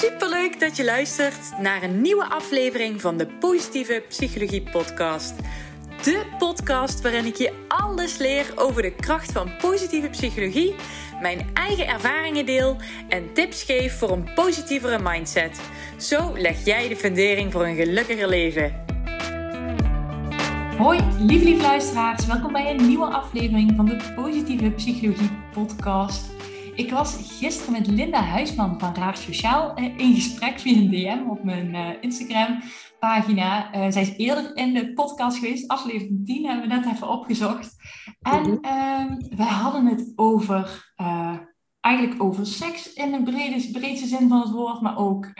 Superleuk dat je luistert naar een nieuwe aflevering van de Positieve Psychologie Podcast. De podcast waarin ik je alles leer over de kracht van positieve psychologie, mijn eigen ervaringen deel en tips geef voor een positievere mindset. Zo leg jij de fundering voor een gelukkiger leven. Hoi, lieve lieve luisteraars. Welkom bij een nieuwe aflevering van de Positieve Psychologie Podcast. Ik was gisteren met Linda Huisman van Raar Sociaal eh, in gesprek via een DM op mijn uh, Instagram pagina. Uh, zij is eerder in de podcast geweest, aflevering 10 hebben we net even opgezocht. En uh, wij hadden het over, eigenlijk over seks in de brede, breedste zin van het woord, maar ook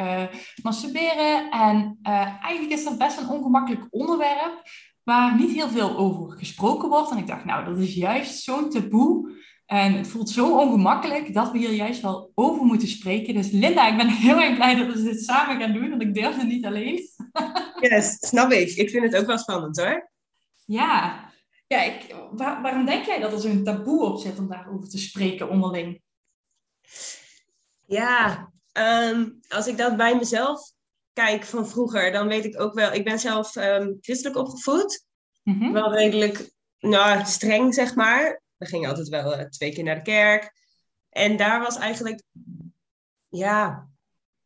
masturberen. En eigenlijk is dat best een ongemakkelijk onderwerp waar niet heel veel over gesproken wordt. En ik dacht, nou, dat is juist zo'n taboe. En het voelt zo ongemakkelijk dat we hier juist wel over moeten spreken. Dus Linda, ik ben heel erg blij dat we dit samen gaan doen, want ik durfde niet alleen. Yes, snap ik. Ik vind het ook wel spannend hoor. Ja, ja ik, waarom denk jij dat er zo'n taboe op zit om daarover te spreken onderling? Ja, ehm, als ik dat bij mezelf kijk van vroeger, dan weet ik ook wel, ik ben zelf um, christelijk opgevoed. Mm Wel redelijk nou, streng, zeg maar. We gingen altijd wel uh, twee keer naar de kerk. En daar was eigenlijk, ja,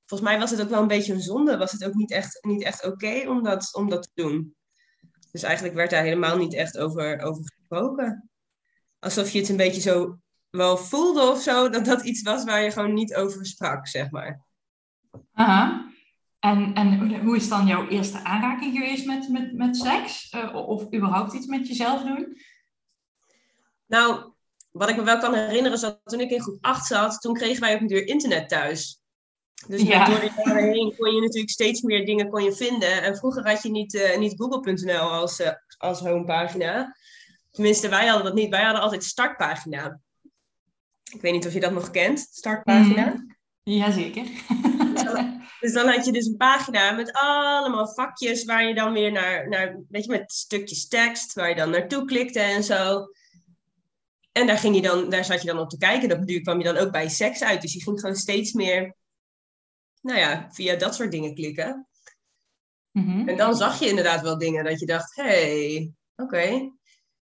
volgens mij was het ook wel een beetje een zonde. Was het ook niet echt, niet echt oké om, dat, om dat te doen. Dus eigenlijk werd daar helemaal niet echt over, over gesproken. Alsof je het een beetje zo wel voelde of zo, dat dat iets was waar je gewoon niet over sprak, zeg maar. Aha. En, en hoe is dan jouw eerste aanraking geweest met, met, met seks? Uh, of überhaupt iets met jezelf doen? Nou, wat ik me wel kan herinneren is dat toen ik in groep 8 zat, toen kregen wij op een duur internet thuis. Dus ja. door de jaren heen kon je natuurlijk steeds meer dingen kon je vinden. En vroeger had je niet, uh, niet google.nl als, uh, als homepagina. Tenminste, wij hadden dat niet. Wij hadden altijd startpagina. Ik weet niet of je dat nog kent, startpagina. Mm. Jazeker. Dus dan, dus dan had je dus een pagina met allemaal vakjes waar je dan weer naar, naar weet je, met stukjes tekst, waar je dan naartoe klikte en zo. En daar, ging je dan, daar zat je dan op te kijken. Dat duur kwam je dan ook bij seks uit. Dus je ging gewoon steeds meer, nou ja, via dat soort dingen klikken. Mhm. En dan zag je inderdaad wel dingen dat je dacht, hey, oké. Ik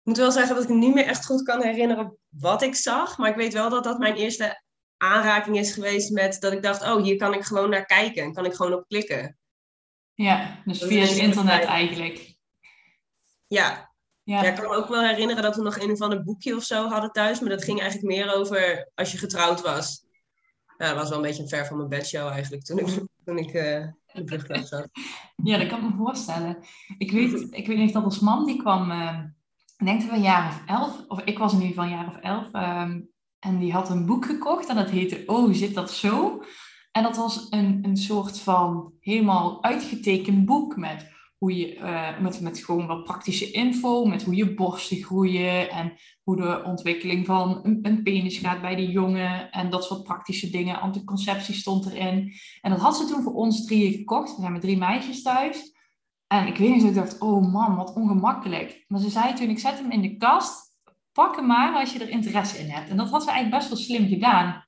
moet wel zeggen dat ik niet meer echt goed kan herinneren wat ik zag. Maar ik weet wel dat dat mijn eerste aanraking is geweest met dat ik dacht, oh, hier kan ik gewoon naar kijken. En kan ik gewoon op klikken. Ja, dus via het internet eigenlijk. Ja, ja. ja. ik kan me ook wel herinneren dat we nog een of ander boekje of zo hadden thuis. Maar dat ging eigenlijk meer over als je getrouwd was. Ja, dat was wel een beetje een ver van mijn bedshow eigenlijk toen ik, toen ik uh, in de zat. Ja, dat kan ik me voorstellen. Ik weet, ik weet niet dat ons man die kwam, uh, ik denk van een jaar of elf. Of ik was in ieder geval een jaar of elf. Uh, en die had een boek gekocht en dat heette Oh, zit dat zo? En dat was een, een soort van helemaal uitgetekend boek met hoe je, uh, met, met gewoon wat praktische info, met hoe je borsten groeien en hoe de ontwikkeling van een, een penis gaat bij de jongen en dat soort praktische dingen. Anticonceptie stond erin. En dat had ze toen voor ons drieën gekocht. We zijn met drie meisjes thuis. En ik weet niet, ik dacht, oh man, wat ongemakkelijk. Maar ze zei toen, ik zet hem in de kast, pak hem maar als je er interesse in hebt. En dat had ze eigenlijk best wel slim gedaan.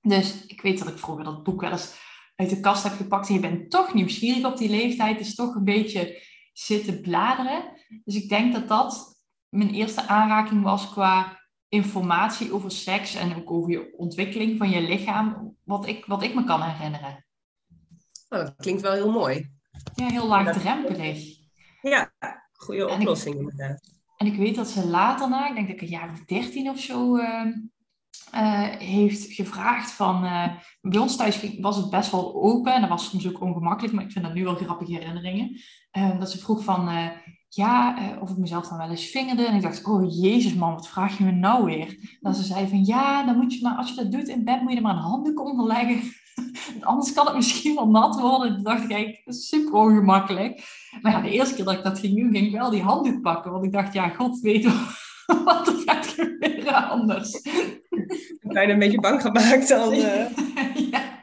Dus ik weet dat ik vroeger dat boek wel eens uit de kast heb gepakt en je bent toch nieuwsgierig op die leeftijd, dus toch een beetje zitten bladeren. Dus ik denk dat dat mijn eerste aanraking was qua informatie over seks en ook over je ontwikkeling van je lichaam, wat ik, wat ik me kan herinneren. Oh, dat klinkt wel heel mooi. Ja, heel laagdrempelig. Ja, goede oplossing inderdaad. En ik weet dat ze later na, ik denk dat ik een jaar of dertien of zo uh, uh, heeft gevraagd van... Uh, bij ons thuis was het best wel open en dat was soms ook ongemakkelijk, maar ik vind dat nu wel grappige herinneringen. Uh, dat ze vroeg van, ja, of ik mezelf dan wel eens vingerde. En ik dacht, oh jezus man, wat vraag je me nou weer? Dat ze zei van, ja, dan moet je maar, als je dat doet in bed, moet je er maar een handdoek onder leggen. Anders kan het misschien wel nat worden. Toen dacht ik super ongemakkelijk. Maar ja, de eerste keer dat ik dat ging doen, ging ik wel die handdoek pakken. Want ik dacht, ja, god weet wat er gaat anders bijna een beetje bang gemaakt dan. Uh... ja.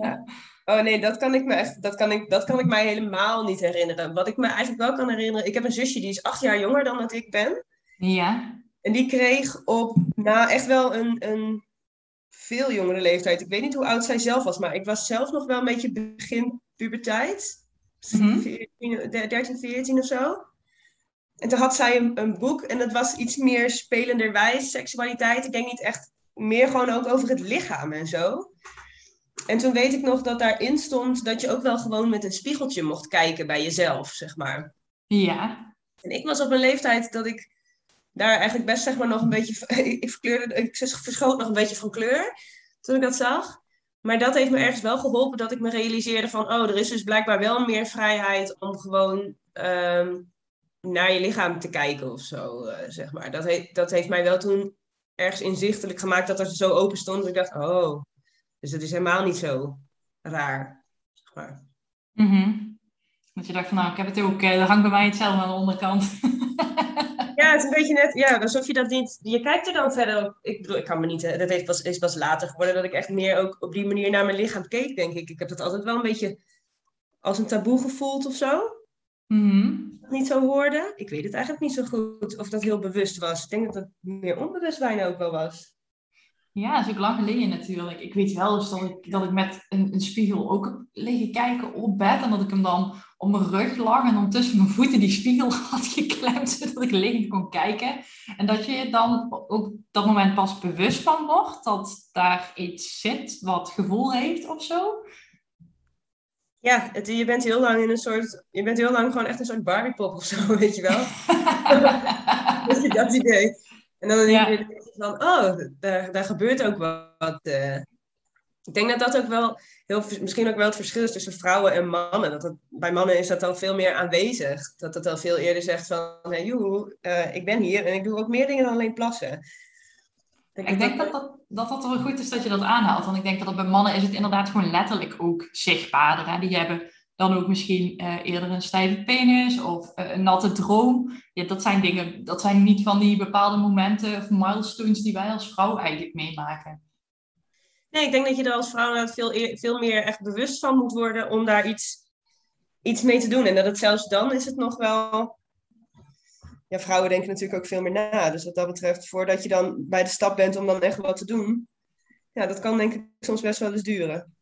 ja. Oh nee, dat kan ik me echt, dat kan ik, dat kan ik mij helemaal niet herinneren. Wat ik me eigenlijk wel kan herinneren, ik heb een zusje die is acht jaar jonger dan dat ik ben. Ja. En die kreeg op, nou echt wel een, een veel jongere leeftijd. Ik weet niet hoe oud zij zelf was, maar ik was zelf nog wel een beetje begin puberteit. Mm 13, 14 of zo. En toen had zij een, een, boek en dat was iets meer spelenderwijs, seksualiteit. Ik denk niet echt meer gewoon ook over het lichaam en zo. En toen weet ik nog dat daarin stond dat je ook wel gewoon met een spiegeltje mocht kijken bij jezelf, zeg maar. Ja. En ik was op een leeftijd dat ik daar eigenlijk best zeg maar nog een beetje... Ik, verkleurde, ik verschoot nog een beetje van kleur toen ik dat zag. Maar dat heeft me ergens wel geholpen dat ik me realiseerde van... Oh, er is dus blijkbaar wel meer vrijheid om gewoon ehm, naar je lichaam te kijken of zo, uh, zeg maar. Dat, he dat heeft mij wel toen ergens inzichtelijk gemaakt dat er zo open stond. Dat ik dacht, oh, dus het is helemaal niet zo raar, zeg maar. Mm Dat je dacht van, nou, ik heb het ook, uh, er hangt bij mij hetzelfde aan de onderkant. ja, het is een beetje net, ja, alsof je dat niet, je kijkt er dan verder op. Ik bedoel, ik kan me niet, dat heeft pas, is pas later geworden dat ik echt meer ook op die manier naar mijn lichaam keek, denk ik. Ik heb dat altijd wel een beetje als een taboe gevoeld of zo. Mm Niet zo hoorde. Ik weet het eigenlijk niet zo goed of dat heel bewust was. Ik denk dat het meer onbewust bijna ook wel was. Ja, dat is ook lang geleden natuurlijk. Ik weet wel eens dat ik, dat ik met een, een spiegel ook liggen kijken op bed. En dat ik hem dan op mijn rug lag en dan tussen mijn voeten die spiegel had geklemd, zodat ik liggend kon kijken. En dat je dan ook dat moment pas bewust van wordt dat daar iets zit wat gevoel heeft of zo. Ja, het, je bent heel lang in een soort, je bent heel lang gewoon echt een soort Barbiepop of zo, weet je wel. dat je dat idee. En dan denk je van, oh, daar, daar gebeurt ook wat. Uh. Ik denk dat dat ook wel, heel, misschien ook wel het verschil is tussen vrouwen en mannen. Dat bij mannen is dat al veel meer aanwezig. Dat het al veel eerder zegt van, hey, joe, uh, ik ben hier en ik doe ook meer dingen dan alleen plassen. Denk ik denk dat dat, dat dat wel goed is dat je dat aanhaalt. Want ik denk dat bij mannen is het inderdaad gewoon letterlijk ook zichtbaarder. Hè? Die hebben dan ook misschien uh, eerder een stijve penis of uh, een natte droom. Ja, dat zijn dingen, dat zijn niet van die bepaalde momenten of milestones die wij als vrouw eigenlijk meemaken. Nee, ik denk dat je er als vrouw veel, veel meer echt bewust van moet worden om daar iets, iets mee te doen. En dat het zelfs dan is het nog wel. Ja, vrouwen denken natuurlijk ook veel meer na. Dus wat dat betreft, voordat je dan bij de stap bent om dan echt wat te doen, ja, dat kan denk ik soms best wel eens duren.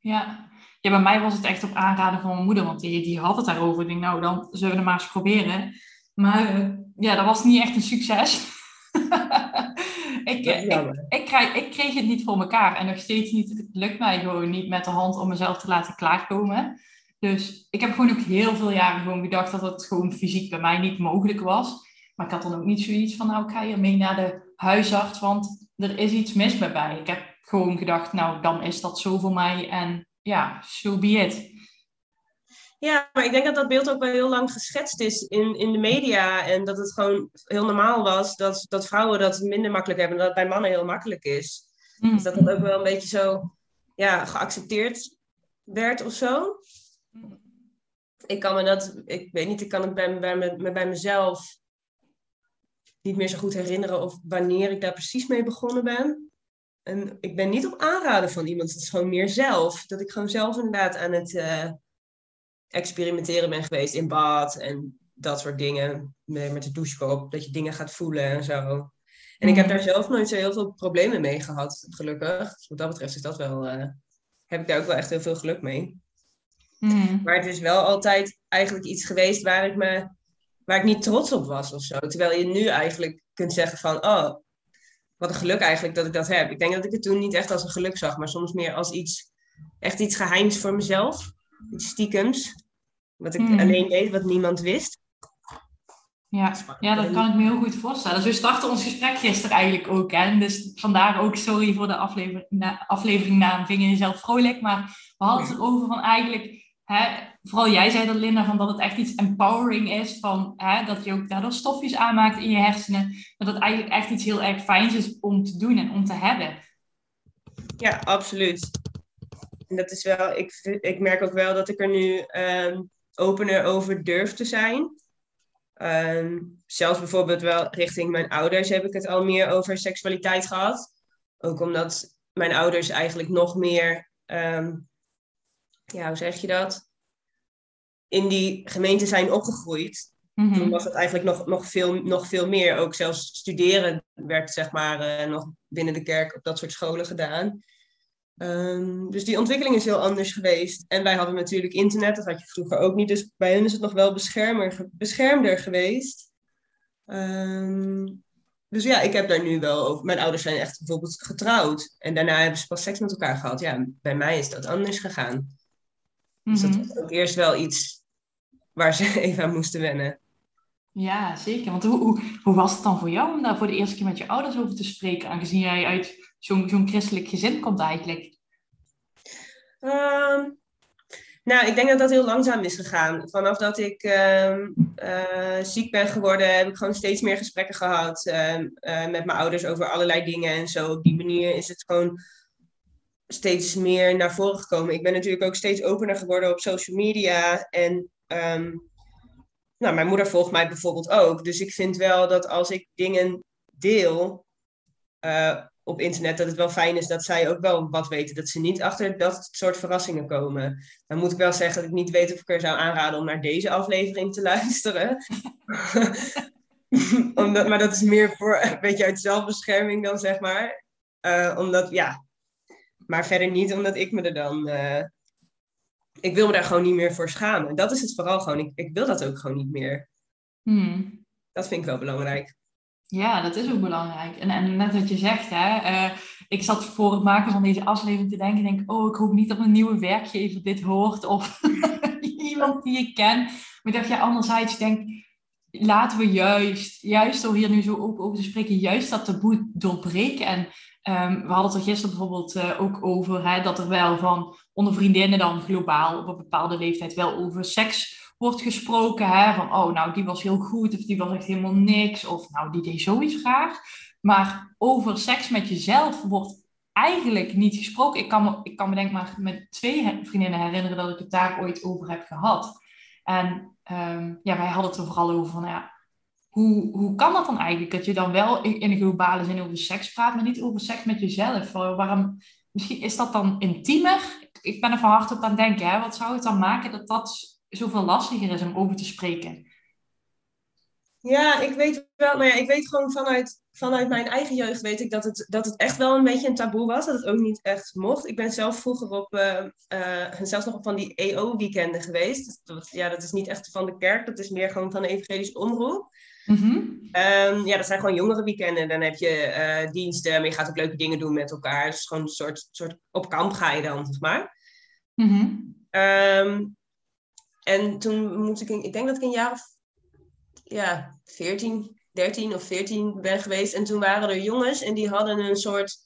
Ja, ja, bij mij was het echt op aanraden van mijn moeder, want die, die had het daarover. Ik denk, nou, dan zullen we het maar eens proberen. Maar uh, ja, dat was niet echt een succes. ik, ik, ik, krijg, ik kreeg het niet voor elkaar en nog steeds niet. Het lukt mij gewoon niet met de hand om mezelf te laten klaarkomen. Dus ik heb gewoon ook heel veel jaren gewoon gedacht dat het gewoon fysiek bij mij niet mogelijk was. Maar ik had dan ook niet zoiets van, nou, ik ga hier mee naar de huisarts, want er is iets mis met mij. Ik heb gewoon gedacht, nou, dan is dat zo voor mij en ja, so be it. Ja, maar ik denk dat dat beeld ook wel heel lang geschetst is in, in de media. En dat het gewoon heel normaal was dat, dat vrouwen dat minder makkelijk hebben. En dat het bij mannen heel makkelijk is. Mm. Dus dat dat ook wel een beetje zo ja, geaccepteerd werd of zo. Ik kan me dat, ik weet niet, ik kan het bij, bij, me, bij mezelf niet meer zo goed herinneren of wanneer ik daar precies mee begonnen ben. En ik ben niet op aanraden van iemand. Het is gewoon meer zelf. Dat ik gewoon zelf inderdaad aan het uh, experimenteren ben geweest in bad en dat soort dingen. Met, de douchekop, dat je dingen gaat voelen en zo. En ik heb mhm. daar zelf nooit zo heel veel problemen mee gehad, gelukkig. Dus wat dat betreft is dat wel, uh, heb ik daar ook wel echt heel veel geluk mee. Mm. Maar het is wel altijd eigenlijk iets geweest waar ik, me, waar ik niet trots op was of zo. Terwijl je nu eigenlijk kunt zeggen van, oh, wat een geluk eigenlijk dat ik dat heb. Ik denk dat ik het toen niet echt als een geluk zag, maar soms meer als iets, echt iets geheims voor mezelf. Iets stiekems. Wat ik hmm. alleen deed, wat niemand wist. Ja, ja, dat kan ik me heel goed voorstellen. Dus we starten ons gesprek gisteren eigenlijk ook. Hè? Dus vandaar ook sorry voor de aflevering, na, afleveringnaam Ving je jezelf vrolijk. Maar we hadden het erover van eigenlijk hè, vooral jij zei dat, Linda, van dat het echt iets empowering is. Van, hè, dat je ook daardoor stofjes aanmaakt in je hersenen. Dat het eigenlijk echt iets heel erg fijns is om te doen en om te hebben. Ja, absoluut. En dat is wel, ik, ik merk ook wel dat ik er nu um, opener over durf te zijn. Um, zelfs bijvoorbeeld wel richting mijn ouders heb ik het al meer over seksualiteit gehad. Ook omdat mijn ouders eigenlijk nog meer, um, ja, hoe zeg je dat? in die gemeente zijn opgegroeid. Mhm. Toen was het eigenlijk nog, nog, veel, nog veel meer. Ook zelfs studeren werd zeg maar eh, nog binnen de kerk op dat soort scholen gedaan. Ehm, dus die ontwikkeling is heel anders geweest. En wij hadden natuurlijk internet, dat had je vroeger ook niet. Dus bij hen is het nog wel beschermer, beschermder geweest. Ehm, dus ja, ik heb daar nu wel over. Mijn ouders zijn echt bijvoorbeeld getrouwd. En daarna hebben ze pas seks met elkaar gehad. Ja, bij mij is dat anders gegaan. Dus dat mhm. was ook eerst wel iets waar ze even aan moesten wennen. Ja, zeker. Want hoe, hoe, hoe, was het dan voor jou om daar voor de eerste keer met je ouders over te spreken, aangezien jij uit zo'n zo'n christelijk gezin komt eigenlijk? Ehm, nou, ik denk dat dat heel langzaam is gegaan. Vanaf dat ik ehm, eh, ziek ben geworden, heb ik gewoon steeds meer gesprekken gehad ehm, eh, met mijn ouders over allerlei dingen en zo. Op die manier is het gewoon steeds meer naar voren gekomen. Ik ben natuurlijk ook steeds opener geworden op social media en nou, mijn moeder volgt mij bijvoorbeeld ook. Dus ik vind wel dat als ik dingen deel uh, op internet, dat het wel fijn is dat zij ook wel wat weten. Dat ze niet achter dat soort verrassingen komen. Dan moet ik wel zeggen dat ik niet weet of ik er zou aanraden om naar deze aflevering te luisteren. maar dat is meer voor een beetje uit zelfbescherming dan, zeg maar. Uh, omdat, ja. Maar verder niet omdat ik me er dan uh, ik wil me daar gewoon niet meer voor schamen. Dat is het vooral gewoon. Ik, ik wil dat ook gewoon niet meer. Hmm. Dat vind ik wel belangrijk. Ja, dat is ook belangrijk. En, en net wat je zegt, hè, uh, ik zat voor het maken van deze aflevering te denken, denk, oh, ik hoop niet dat mijn nieuwe werkgever dit hoort of iemand die ik ken. Maar ik dacht, ja, anderzijds denk, laten we juist, juist door hier nu zo ook over te spreken, juist dat taboe doorbreken. En um, we hadden het er gisteren bijvoorbeeld uh, ook over, hè, dat er wel van onder vriendinnen dan globaal op een bepaalde leeftijd wel over seks wordt gesproken. Hè? Van, oh, nou, die was heel goed of die was echt helemaal niks. Of, nou, die deed zoiets graag. Maar over seks met jezelf wordt eigenlijk niet gesproken. Ik kan me, ik kan denk maar met twee vriendinnen herinneren dat ik het daar ooit over heb gehad. En um, ja, wij hadden het er vooral over van, ja, hoe, hoe kan dat dan eigenlijk? Dat je dan wel in, een globale zin over seks praat, maar niet over seks met jezelf. Waarom, misschien is dat dan intiemer? Ik ben er van harte op aan het denken. Wat zou het dan maken dat dat zoveel lastiger is om over te spreken? Ja, ik weet wel, maar ja, ik weet gewoon vanuit, vanuit mijn eigen jeugd weet ik dat het, dat het echt wel een beetje een taboe was. Dat het ook niet echt mocht. Ik ben zelf vroeger op, uh, uh, zelfs nog op van die EO-weekenden geweest. Dat, ja, dat is niet echt van de kerk, dat is meer gewoon van de evangelische omroep. Mm ja, dat zijn gewoon jongere weekenden. Dan heb je uh, diensten, maar je gaat ook leuke dingen doen met elkaar. Dus gewoon een soort, soort op kamp ga je dan, zeg maar. Mm en toen moest ik, ik denk dat ik een jaar of ja, 14, 13 of 14 ben geweest. En toen waren er jongens en die hadden een soort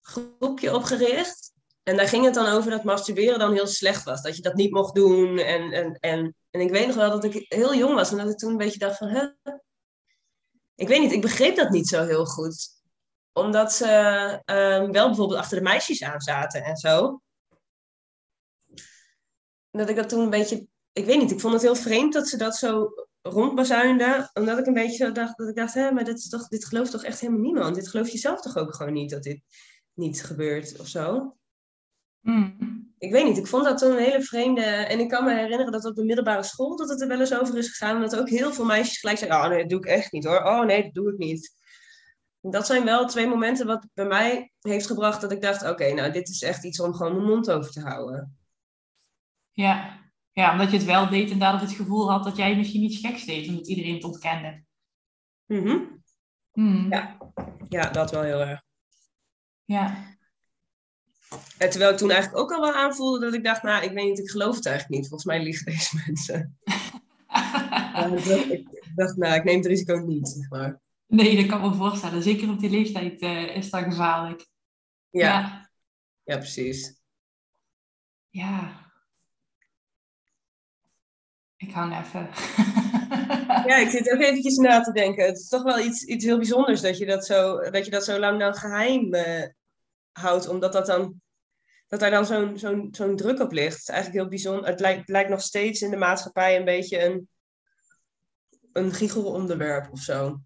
groepje opgericht. En daar ging het dan over dat masturberen dan heel slecht was. Dat je dat niet mocht doen. En, en, en, en ik weet nog wel dat ik heel jong was. En dat ik toen een beetje dacht van... Ik weet niet, ik begreep dat niet zo heel goed. Omdat ze um, wel bijvoorbeeld achter de meisjes aan zaten en zo. Dat ik dat toen een beetje... Ik weet niet, ik vond het heel vreemd dat ze dat zo rondbazuinde. Omdat ik een beetje zo dacht, dat ik dacht, hè, maar dit, is toch, dit gelooft toch echt helemaal niemand? Dit geloof je zelf toch ook gewoon niet, dat dit niet gebeurt of zo? Mm. Ik weet niet, ik vond dat toen een hele vreemde... En ik kan me herinneren dat op de middelbare school dat het er wel eens over is gegaan. En dat ook heel veel meisjes gelijk zeiden, oh nee, dat doe ik echt niet hoor. Oh nee, dat doe ik niet. Dat zijn wel twee momenten wat bij mij heeft gebracht dat ik dacht, oké, nou dit is echt iets om gewoon mijn mond over te houden. Ja, ja, omdat je het wel deed en daardoor het gevoel had dat jij misschien iets geks deed, omdat iedereen het ontkende. Mm -hmm. ja. ja, dat wel heel erg. Ja. En terwijl ik toen eigenlijk ook al wel aanvoelde dat ik dacht, nou, ik weet niet, ik geloof het eigenlijk niet. Volgens mij liegen deze mensen. ik, dacht, nou, ik neem het risico niet, zeg maar. Nee, dat kan me voorstellen. Zeker op die leeftijd uh, is dat gevaarlijk. Ja. ja. Ja, precies. Ja, ik hang even. ja, ik zit ook eventjes na te denken. Het is toch wel iets, iets heel bijzonders dat je dat zo, dat je dat zo lang dan geheim uh, houdt. Omdat dat dan, dat daar dan zo'n zo'n zo'n druk op ligt. Is eigenlijk heel bijzonder. Het lijkt, lijkt nog steeds in de maatschappij een beetje een, een giechelonderwerp of zo.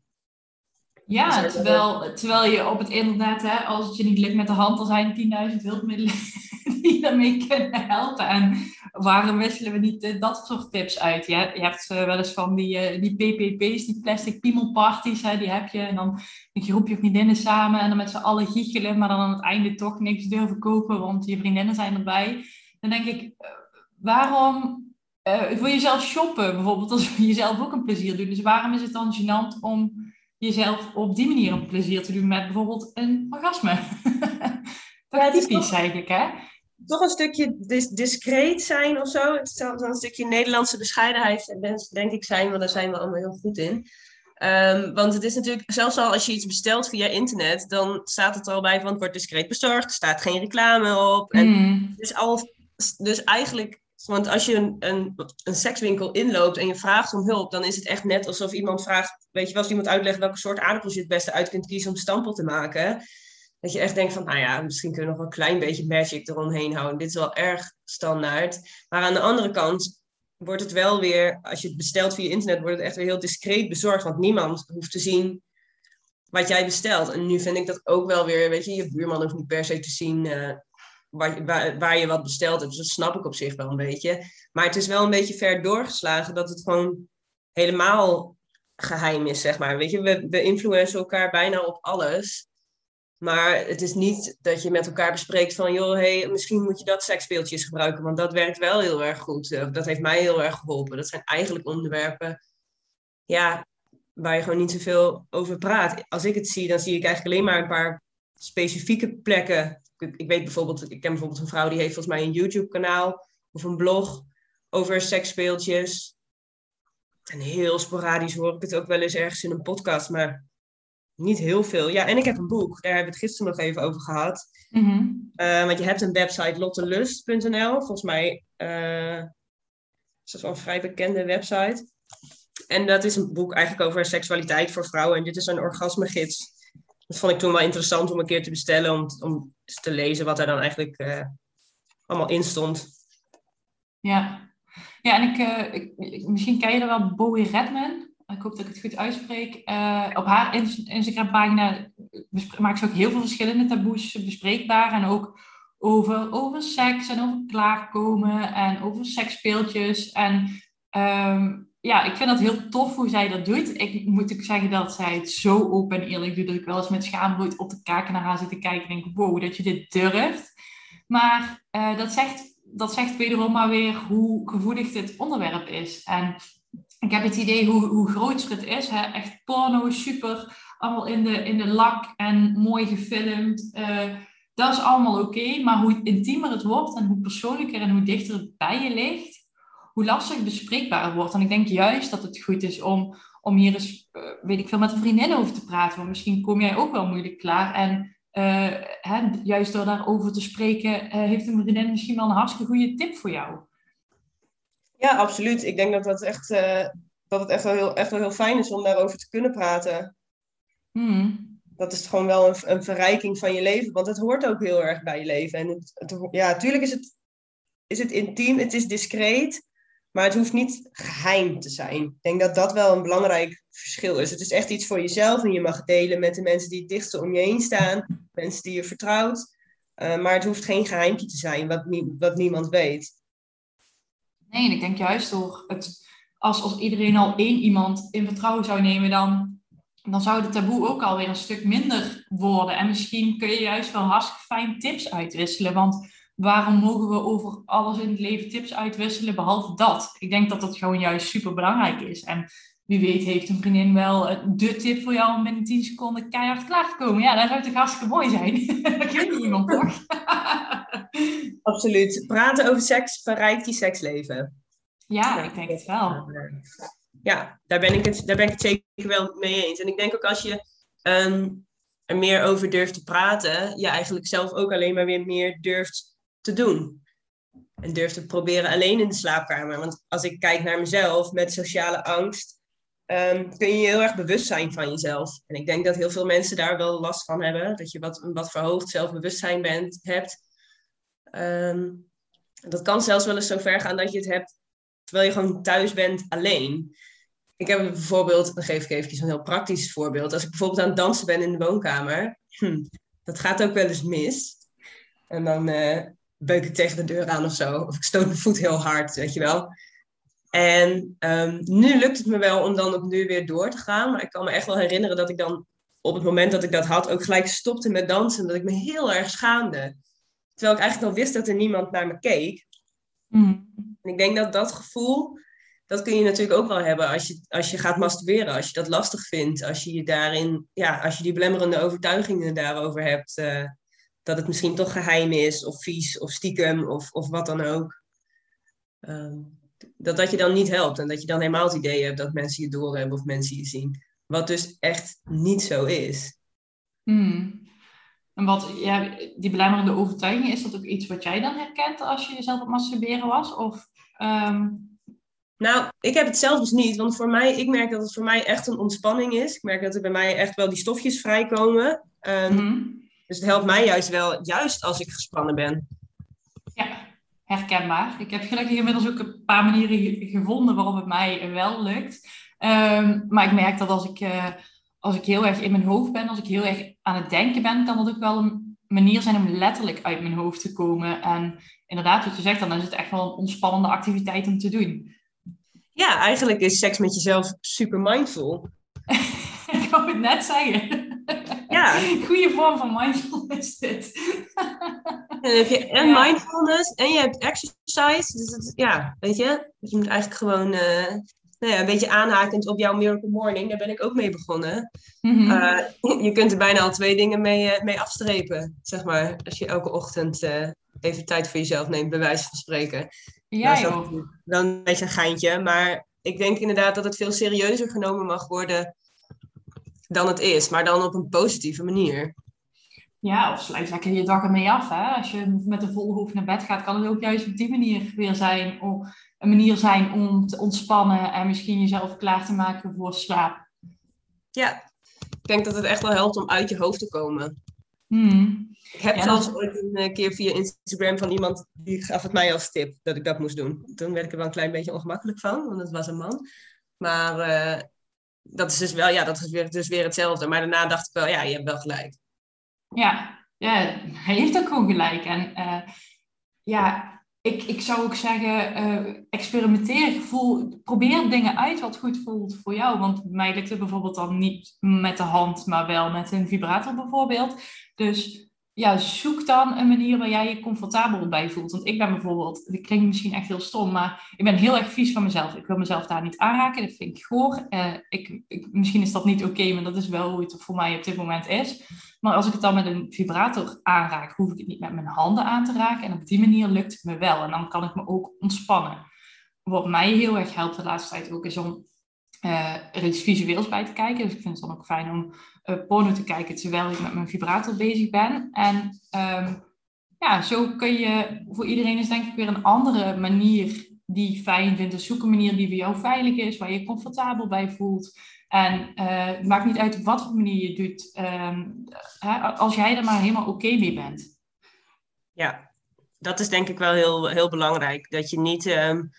Ja, terwijl, terwijl je op het internet, hè, als het je niet lukt met de hand, er zijn 10.000 hulpmiddelen die daarmee kunnen helpen. En waarom wisselen we niet uh, dat soort tips uit? Je, je hebt uh, wel eens van die, uh, die PPP's, die plastic piemelparties, hè, die heb je. En dan een groepje vriendinnen samen en dan met z'n allen giechelen, maar dan aan het einde toch niks durven kopen, want je vriendinnen zijn erbij. Dan denk ik, waarom voor jezelf shoppen bijvoorbeeld, als je jezelf ook een plezier doet. Dus waarom is het dan gênant om jezelf op die manier een plezier te doen met bijvoorbeeld een orgasme? dat is typisch eigenlijk, hè? toch een stukje dis discreet zijn of zo. Het zou een stukje Nederlandse bescheidenheid, denk ik, zijn, want daar zijn we allemaal heel goed in. Um, want het is natuurlijk, zelfs al als je iets bestelt via internet, dan staat het er al bij van het wordt discreet bezorgd, er staat geen reclame op. En mm. dus, al, dus eigenlijk, want als je een, een, een sekswinkel inloopt en je vraagt om hulp, dan is het echt net alsof iemand vraagt, weet je wel, als iemand uitlegt welke soort aardappels je het beste uit kunt kiezen om stampel te maken. Dat je echt denkt van, nou ja, misschien kunnen we nog een klein beetje magic eromheen houden. Dit is wel erg standaard. Maar aan de andere kant wordt het wel weer, als je het bestelt via internet, wordt het echt weer heel discreet bezorgd. Want niemand hoeft te zien wat jij bestelt. En nu vind ik dat ook wel weer, weet je, je buurman hoeft niet per se te zien uh, waar, waar, je wat besteld hebt. Dus dat snap ik op zich wel een beetje. Maar het is wel een beetje ver doorgeslagen dat het gewoon helemaal geheim is, zeg maar. Weet je, we, we influencen elkaar bijna op alles. Maar het is niet dat je met elkaar bespreekt van, joh, hey, misschien moet je dat seksspeeltjes gebruiken, want dat werkt wel heel erg goed. Eh, dat heeft mij heel erg geholpen. Dat zijn eigenlijk onderwerpen, ja, waar je gewoon niet zoveel over praat. Als ik het zie, dan zie ik eigenlijk alleen maar een paar specifieke plekken. Ik, weet bijvoorbeeld, ik ken bijvoorbeeld een vrouw die heeft volgens mij een YouTube-kanaal of een blog over seksspeeltjes. En heel sporadisch hoor ik het ook wel eens ergens in een podcast, maar niet heel veel. Ja, en ik heb een boek. Daar hebben we het gisteren nog even over gehad. Mhm. Eh, want je hebt een website, lottelust.nl. Volgens mij uh, is dat wel een vrij bekende website. En dat is een boek eigenlijk over seksualiteit voor vrouwen. En dit is een orgasmegids. Dat vond ik toen wel interessant om een keer te bestellen. Om, om te lezen wat er dan eigenlijk uh, allemaal in stond. Ja, ja en ik, ik, misschien ken je er wel Bowie Redman ik hoop dat ik het goed uitspreek. Uh, op haar Instagram-pagina maakt ze ook heel veel verschillende taboes bespreekbaar. En ook over, over seks en over klaarkomen en over seksspeeltjes. En um, ja, ik vind dat heel tof hoe zij dat doet. Ik moet ook zeggen dat zij het zo open en eerlijk doet. Dat ik wel eens met schaamrood op de kaken naar haar zit te kijken. En denk, wow, dat je dit durft. Maar uh, dat, zegt, dat zegt wederom maar weer hoe gevoelig dit onderwerp is. En ik heb het idee hoe, hoe groot het is. Hè? Echt porno, super. Allemaal in de, in de lak en mooi gefilmd. Uh, dat is allemaal oké. maar hoe intiemer het wordt en hoe persoonlijker en hoe dichter het bij je ligt, hoe lastiger bespreekbaar wordt. En ik denk juist dat het goed is om, om hier eens, uh, weet ik veel, met een vriendin over te praten. Want misschien kom jij ook wel moeilijk klaar. En uh, hè, juist door daarover te spreken, heeft een vriendin misschien wel een hartstikke goede tip voor jou. Ja, absoluut. Ik denk dat, dat, echt, uh, dat het echt wel, heel, echt wel heel fijn is om daarover te kunnen praten. Hmm. Dat is gewoon wel een, een verrijking van je leven, want het hoort ook heel erg bij je leven. En het, het, ja, natuurlijk is het, is het intiem, het is discreet, maar het hoeft niet geheim te zijn. Ik denk dat dat wel een belangrijk verschil is. Het is echt iets voor jezelf en je mag delen met de mensen die het dichtste om je heen staan, mensen die je vertrouwt. Uh, maar het hoeft geen geheimtje te zijn wat, wat niemand weet. Nee, en ik denk juist door het, als, als iedereen al één iemand in vertrouwen zou nemen, dan, dan zou de taboe ook alweer een stuk minder worden. En misschien kun je juist wel hartstikke fijn tips uitwisselen. Want waarom mogen we over alles in het leven tips uitwisselen, behalve dat? Ik denk dat dat gewoon juist super belangrijk is. En wie weet heeft een vriendin wel de tip voor jou om binnen 10 seconden keihard klaar te komen. Ja, dat zou toch hartstikke mooi zijn. dat kent iemand toch? Absoluut. Praten over seks verrijkt je seksleven. Ja, ik denk het wel. Ja, daar ben ik het, daar ben ik het zeker wel mee eens. En ik denk ook als je um, er meer over durft te praten, je eigenlijk zelf ook alleen maar weer meer durft te doen. En durft te proberen alleen in de slaapkamer. Want als ik kijk naar mezelf met sociale angst, um, kun je heel erg bewust zijn van jezelf. En ik denk dat heel veel mensen daar wel last van hebben. Dat je wat, wat verhoogd zelfbewustzijn bent, hebt. Um, dat kan zelfs wel eens zo ver gaan dat je het hebt terwijl je gewoon thuis bent alleen. ik heb bijvoorbeeld, dan geef ik even een heel praktisch voorbeeld. Als ik bijvoorbeeld aan het dansen ben in de woonkamer, hm, dat gaat ook wel eens mis. En dan uh, beuk ik tegen de deur aan of zo. Of ik stoot mijn voet heel hard, weet je wel. En um, nu lukt het me wel om dan opnieuw weer door te gaan. Maar ik kan me echt wel herinneren dat ik dan op het moment dat ik dat had ook gelijk stopte met dansen. Dat ik me heel erg schaamde. Terwijl ik eigenlijk al wist dat er niemand naar me keek. Mm. En ik denk dat dat gevoel, dat kun je natuurlijk ook wel hebben als je, als je gaat masturberen. Als je dat lastig vindt. Als je je daarin, ja, als je die belemmerende overtuigingen daarover hebt. Uh, dat het misschien toch geheim is, of vies, of stiekem, of, of wat dan ook. Um, dat dat je dan niet helpt. En dat je dan helemaal het idee hebt dat mensen je doorhebben of mensen je zien. Wat dus echt niet zo is. Hmm. En wat, ja, die belemmerende overtuiging, is dat ook iets wat jij dan herkent als je jezelf op masturberen was? Of, ehm, Nou, ik heb het zelf dus niet. Want voor mij, ik merk dat het voor mij echt een ontspanning is. Ik merk dat er bij mij echt wel die stofjes vrijkomen. Um, Dus het helpt mij juist wel, juist als ik gespannen ben. Ja, herkenbaar. Ik heb gelukkig inmiddels ook een paar manieren gevonden waarop het mij wel lukt. Ehm, maar ik merk dat als ik, uh, als ik heel erg in mijn hoofd ben, als ik heel erg aan het denken ben, kan dat ook wel een manier zijn om letterlijk uit mijn hoofd te komen. En inderdaad, wat je zegt, dan is het echt wel een ontspannende activiteit om te doen. Ja, eigenlijk is seks met jezelf super mindful. ik wou het net zeggen. Ja. Goede vorm van mindfulness dit. En dan heb je en mindfulness en je hebt exercise. Dus het, ja, weet je, je moet eigenlijk gewoon uh, nou ja, een beetje aanhakend op jouw Miracle Morning. Daar ben ik ook mee begonnen. Mm je kunt er bijna al twee dingen mee, uh, mee afstrepen, zeg maar. Als je elke ochtend even tijd voor jezelf neemt, bij wijze van spreken. Ja, joh. Dan een beetje een geintje, maar ik denk inderdaad dat het veel serieuzer genomen mag worden dan het is, maar dan op een positieve manier. Ja, of sluit lekker je dag ermee af. Hè? Als je met een volle hoofd naar bed gaat, kan het ook juist op die manier weer zijn. Om, een manier zijn om te ontspannen en misschien jezelf klaar te maken voor slaap. Ja, ik denk dat het echt wel helpt om uit je hoofd te komen. Hmm. Ik heb zelfs ooit een eh, keer via Instagram van iemand die gaf het mij als tip dat ik dat moest doen. Toen werd ik er wel een klein beetje ongemakkelijk van, want het was een man. Maar uh, dat is dus wel, ja, dat is weer, dus weer hetzelfde. Maar daarna dacht ik wel, ja, je hebt wel gelijk. Ja, ja hij heeft ook gewoon gelijk. En uh, ja, ik, ik zou ook zeggen, uh, experimenteer, voel, probeer dingen uit wat goed voelt voor jou. Want mij lukt het bijvoorbeeld dan niet met de hand, maar wel met een vibrator bijvoorbeeld. Dus ja, zoek dan een manier waar jij je comfortabel bij voelt. Want ik ben bijvoorbeeld, dat klinkt misschien echt heel stom, maar ik ben heel erg vies van mezelf. Ik wil mezelf daar niet aanraken, dat vind ik goor. Ik, ik, misschien is dat niet oké, maar dat is wel hoe het voor mij op dit moment is. Maar als ik het dan met een vibrator aanraak, hoef ik het niet met mijn handen aan te raken. En op die manier lukt het me wel. En dan kan ik me ook ontspannen. Wat mij heel erg helpt de laatste tijd ook, is om uh, er iets visueels bij te kijken. Dus ik vind het dan ook fijn om uh, porno te kijken terwijl ik met mijn vibrator bezig ben. En um, ja, zo kun je, voor iedereen is denk ik weer een andere manier die fijn vindt. Dus zoek een manier die voor jou veilig is, waar je je comfortabel bij voelt. En uh, het maakt niet uit op wat voor manier je doet, um, hè, als jij er maar helemaal oké mee bent. Ja, dat is denk ik wel heel, heel belangrijk. Dat je niet... Um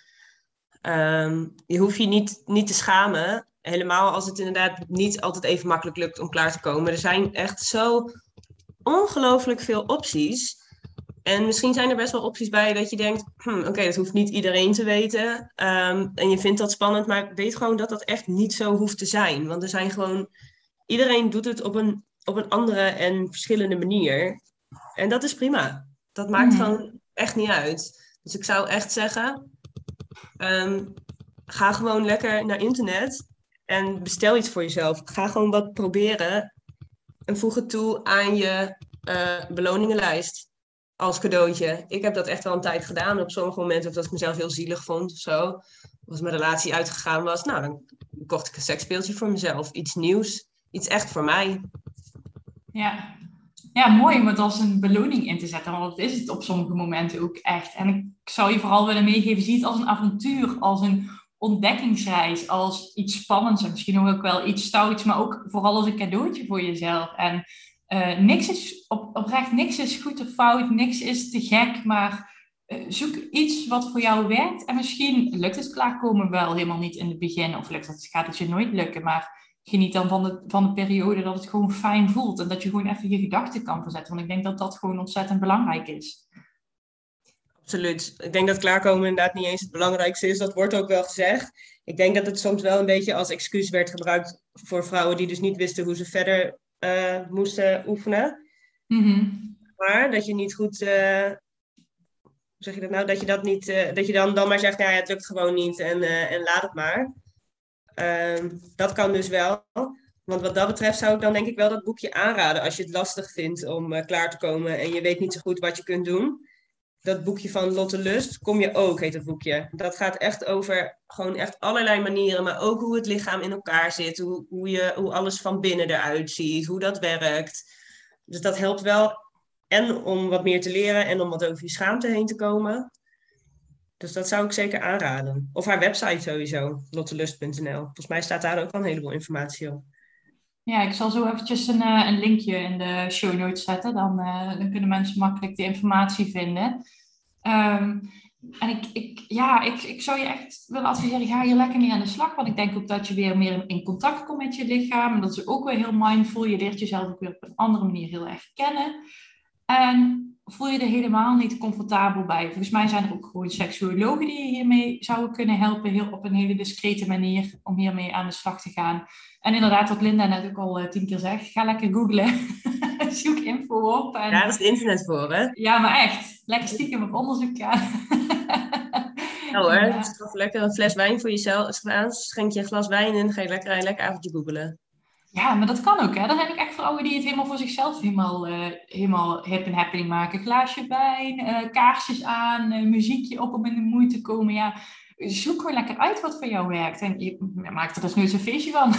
Um, je hoeft je niet, niet te schamen. Helemaal als het inderdaad niet altijd even makkelijk lukt om klaar te komen. Er zijn echt zo ongelooflijk veel opties. En misschien zijn er best wel opties bij dat je denkt: hm, oké, dat hoeft niet iedereen te weten. Um, en je vindt dat spannend, maar weet gewoon dat dat echt niet zo hoeft te zijn. Want er zijn gewoon. Iedereen doet het op een, op een andere en verschillende manier. En dat is prima. Dat maakt mm. gewoon echt niet uit. Dus ik zou echt zeggen: Ehm, ga gewoon lekker naar internet en bestel iets voor jezelf. Ga gewoon wat proberen en voeg het toe aan je uh, beloningenlijst als cadeautje. Ik heb dat echt wel een tijd gedaan. Op sommige momenten dat ik mezelf heel zielig vond of zo. Als mijn relatie uitgegaan was, nou dan kocht ik een seksspeeltje voor mezelf. Iets nieuws. Iets echt voor mij. Ja, ja, mooi om het als een beloning in te zetten, want dat is het op sommige momenten ook echt. En ik zou je vooral willen meegeven, zie het als een avontuur, als een ontdekkingsreis, als iets spannends en misschien ook wel iets stouts, maar ook vooral als een cadeautje voor jezelf. En uh, niks is op, oprecht, niks is goed of fout, niks is te gek, maar zoek iets wat voor jou werkt. En misschien lukt het klaarkomen wel helemaal niet in het begin. Of lukt het, gaat het je nooit lukken. Maar geniet dan van de, van de periode dat het gewoon fijn voelt. En dat je gewoon even je gedachten kan verzetten. Want ik denk dat dat gewoon ontzettend belangrijk is. Absoluut. Ik denk dat klaarkomen inderdaad niet eens het belangrijkste is. Dat wordt ook wel gezegd. Ik denk dat het soms wel een beetje als excuus werd gebruikt voor vrouwen die dus niet wisten hoe ze verder uh, moesten oefenen. Mm Maar dat je niet goed, uh, hoe zeg je dat nou, dat je dat niet, uh, dat je dan, dan maar zegt, nou ja, het lukt gewoon niet en, en laat het maar. Ehm, dat kan dus wel. Want wat dat betreft zou ik dan denk ik wel dat boekje aanraden als je het lastig vindt om klaar te komen en je weet niet zo goed wat je kunt doen dat boekje van Lotte Lust, Kom je ook, heet het boekje. Dat gaat echt over gewoon echt allerlei manieren, maar ook hoe het lichaam in elkaar zit, hoe, hoe, je, hoe alles van binnen eruit ziet, hoe dat werkt. Dus dat helpt wel en om wat meer te leren en om wat over je schaamte heen te komen. Dus dat zou ik zeker aanraden. Of haar website sowieso, lottelust.nl. Volgens mij staat daar ook wel een heleboel informatie op. Ja, ik zal zo eventjes een, uh, een linkje in de show notes zetten. Dan, uh, dan kunnen mensen makkelijk de informatie vinden. Um, en ik, ik, ja, ik, ik zou je echt willen adviseren, ga hier lekker mee aan de slag. Want ik denk ook dat je weer meer in contact komt met je lichaam. En dat is ook weer heel mindful. Je leert jezelf ook weer op een andere manier heel erg kennen. En voel je er helemaal niet comfortabel bij. Volgens mij zijn er ook gewoon seksuologen die je hiermee zouden kunnen helpen, heel, op een hele discrete manier, om hiermee aan de slag te gaan. En inderdaad, wat Linda net ook al uh, tien keer zegt, ga lekker googlen. Zoek info op. En... Ja, dat is het internet voor, hè? Ja, maar echt. Lekker stiekem op onderzoek gaan. nou hoor, ja. lekker een fles wijn voor jezelf Schenk je een glas wijn in, ga je lekker een lekker avondje googelen. Ja, maar dat kan ook. Hè. Dan heb ik echt vrouwen die het helemaal voor zichzelf helemaal, uh, helemaal hip en happening maken. Glaasje wijn, uh, kaarsjes aan, uh, muziekje op om in de moeite te komen. Ja, zoek gewoon lekker uit wat voor jou werkt. En je maakt er dus nu een feestje van.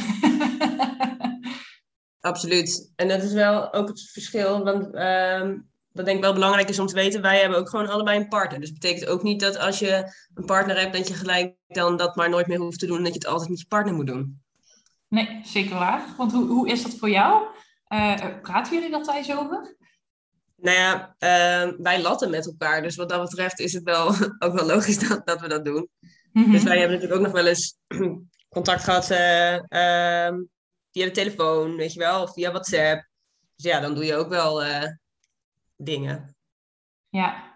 Absoluut. En dat is wel ook het verschil. Want uh, wat denk ik wel belangrijk is om te weten. Wij hebben ook gewoon allebei een partner. Dus betekent ook niet dat als je een partner hebt... dat je gelijk dan dat maar nooit meer hoeft te doen... en dat je het altijd met je partner moet doen. Nee, zeker waar. Want hoe, hoe is dat voor jou? Uh, praten jullie dat eens over? Nou ja, uh, wij latten met elkaar. Dus wat dat betreft is het wel ook wel logisch dat, dat we dat doen. Mhm. Dus wij hebben natuurlijk ook nog wel eens contact gehad uh, via de telefoon, weet je wel, of via WhatsApp. Dus ja, dan doe je ook wel dingen. Ja,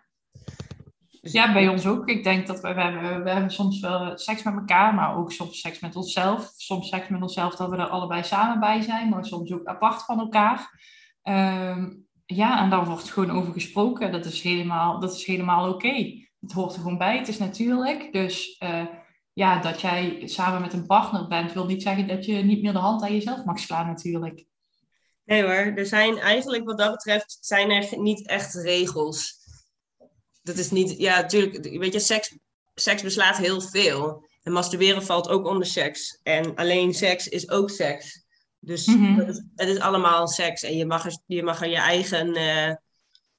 dus ja, bij ons ook. Ik denk dat we, we, hebben, we soms wel seks met elkaar, maar ook soms seks met onszelf. Soms seks met onszelf dat we er allebei samen bij zijn, maar soms ook apart van elkaar. Ehm, ja, en daar wordt gewoon over gesproken. Dat is helemaal, dat is helemaal oké. Het hoort er gewoon bij, het is natuurlijk. Dus uh, ja, dat jij samen met een partner bent, wil niet zeggen dat je niet meer de hand aan jezelf mag slaan natuurlijk. Nee hoor, er zijn eigenlijk wat dat betreft zijn er niet echt regels dat is niet, ja, natuurlijk, weet je, seks, seks beslaat heel veel. En masturberen valt ook onder seks. En alleen seks is ook seks. Dus mm het is allemaal seks. En je mag er je, mag er je, eigen, uh,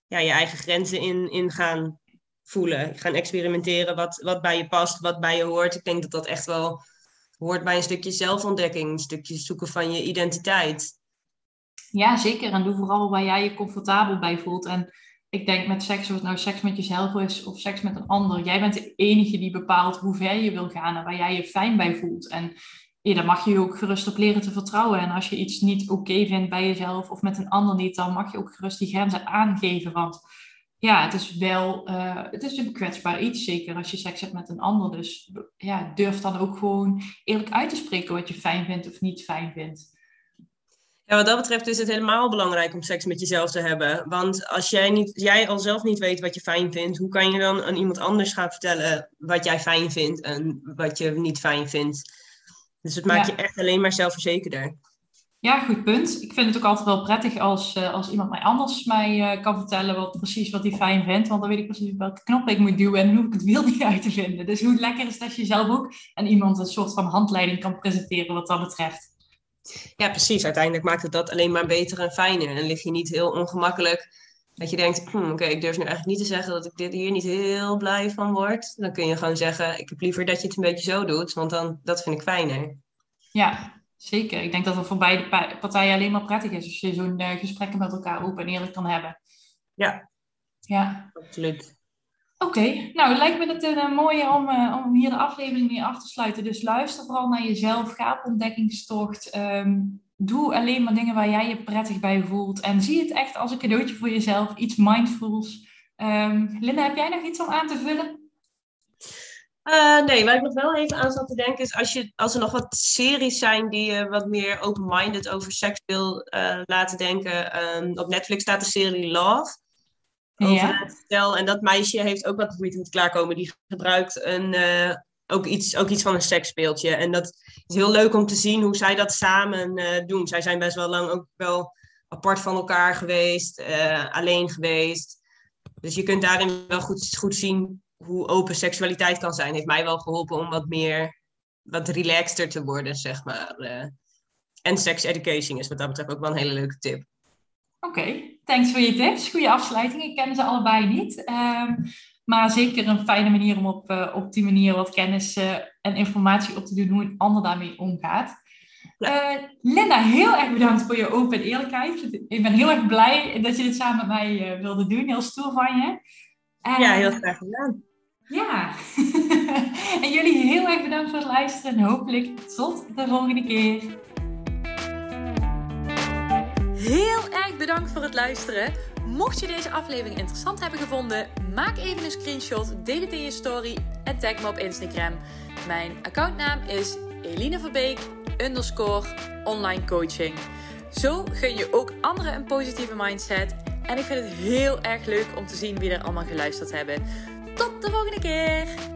ja, je eigen grenzen in, in gaan voelen. Gaan experimenteren wat, wat bij je past, wat bij je hoort. Ik denk dat dat echt wel hoort bij een stukje zelfontdekking. Een stukje zoeken van je identiteit. Ja, zeker. En doe vooral waar jij je comfortabel bij voelt. En ik denk met seks, of het nou seks met jezelf is of seks met een ander, jij bent de enige die bepaalt hoe ver je wil gaan en waar jij je fijn bij voelt. En ja, daar mag je je ook gerust op leren te vertrouwen. En als je iets niet oké vindt bij jezelf of met een ander niet, dan mag je ook gerust die grenzen aangeven. Want ja, het is wel uh, het is een kwetsbaar iets, zeker als je seks hebt met een ander. Dus ja, durf dan ook gewoon eerlijk uit te spreken wat je fijn vindt of niet fijn vindt. Ja, wat dat betreft is het helemaal belangrijk om seks met jezelf te hebben. Want als jij, niet, jij al zelf niet weet wat je fijn vindt, hoe kan je dan aan iemand anders gaan vertellen wat jij fijn vindt en wat je niet fijn vindt? Dus het maakt je echt alleen maar zelfverzekerder. Ja, goed punt. Ik vind het ook altijd wel prettig als, uh, als iemand mij anders mij uh, kan vertellen wat, precies wat hij fijn vindt. Want dan weet ik precies welke knop ik moet duwen en hoe ik het wiel niet uit te vinden. Dus hoe lekker is dat je zelf ook aan iemand een soort van handleiding kan presenteren wat dat betreft. Ja, precies. Uiteindelijk maakt het dat alleen maar beter en fijner. En dan lig je niet heel ongemakkelijk dat je denkt, hm, oké, ik durf nu eigenlijk niet te zeggen dat ik dit hier niet heel blij van word. Dan kun je gewoon zeggen, ik heb liever dat je het een beetje zo doet, want dan, dat vind ik fijner. Ja, zeker. Ik denk dat het voor beide partijen alleen maar prettig is als je zo'n uh, gesprekken met elkaar open en eerlijk kan hebben. Ja. Ja. Absoluut. Oké, nou lijkt me het een mooie om, om hier de aflevering mee af te sluiten. Dus luister vooral naar jezelf, ga op ontdekkingstocht. Ehm, doe alleen maar dingen waar jij je prettig bij voelt. En zie het echt als een cadeautje voor jezelf, iets mindfuls. Um, Linda, heb jij nog iets om aan te vullen? Uh, nee, waar ik nog wel even aan zat te denken is als, je, als er nog wat series zijn die je wat meer open-minded over seks wil laten denken. Um, op Netflix staat de serie Love. Over het stel. En dat meisje heeft ook wat moeite met klaarkomen. Die gebruikt een, uh, ook, iets, ook iets van een seksspeeltje. En dat is heel leuk om te zien hoe zij dat samen doen. Zij zijn best wel lang ook wel apart van elkaar geweest, alleen geweest. Dus je kunt daarin wel goed, goed zien hoe open seksualiteit kan zijn. Heeft mij wel geholpen om wat meer, wat relaxter te worden, zeg maar. En sex education is wat dat betreft ook wel een hele leuke tip. Oké, thanks voor je tips. Goede afsluiting. Ik ken ze allebei niet. Um, maar zeker een fijne manier om op, uh, op die manier wat kennis uh, en informatie op te doen hoe een ander daarmee omgaat. Uh, Linda, heel erg bedankt voor je open eerlijkheid. Ik ben heel erg blij dat je dit samen met mij wilde doen. Heel stoer van je. En, ja, heel graag gedaan. Ja. en jullie heel erg bedankt voor het luisteren. En hopelijk tot de volgende keer. Heel erg bedankt voor het luisteren. Mocht je deze aflevering interessant hebben gevonden, maak even een screenshot, deel het in je story en tag me op Instagram. Mijn accountnaam is Eline underscore online coaching. Zo gun je ook anderen een positieve mindset. En ik vind het heel erg leuk om te zien wie er allemaal geluisterd hebben. Tot de volgende keer!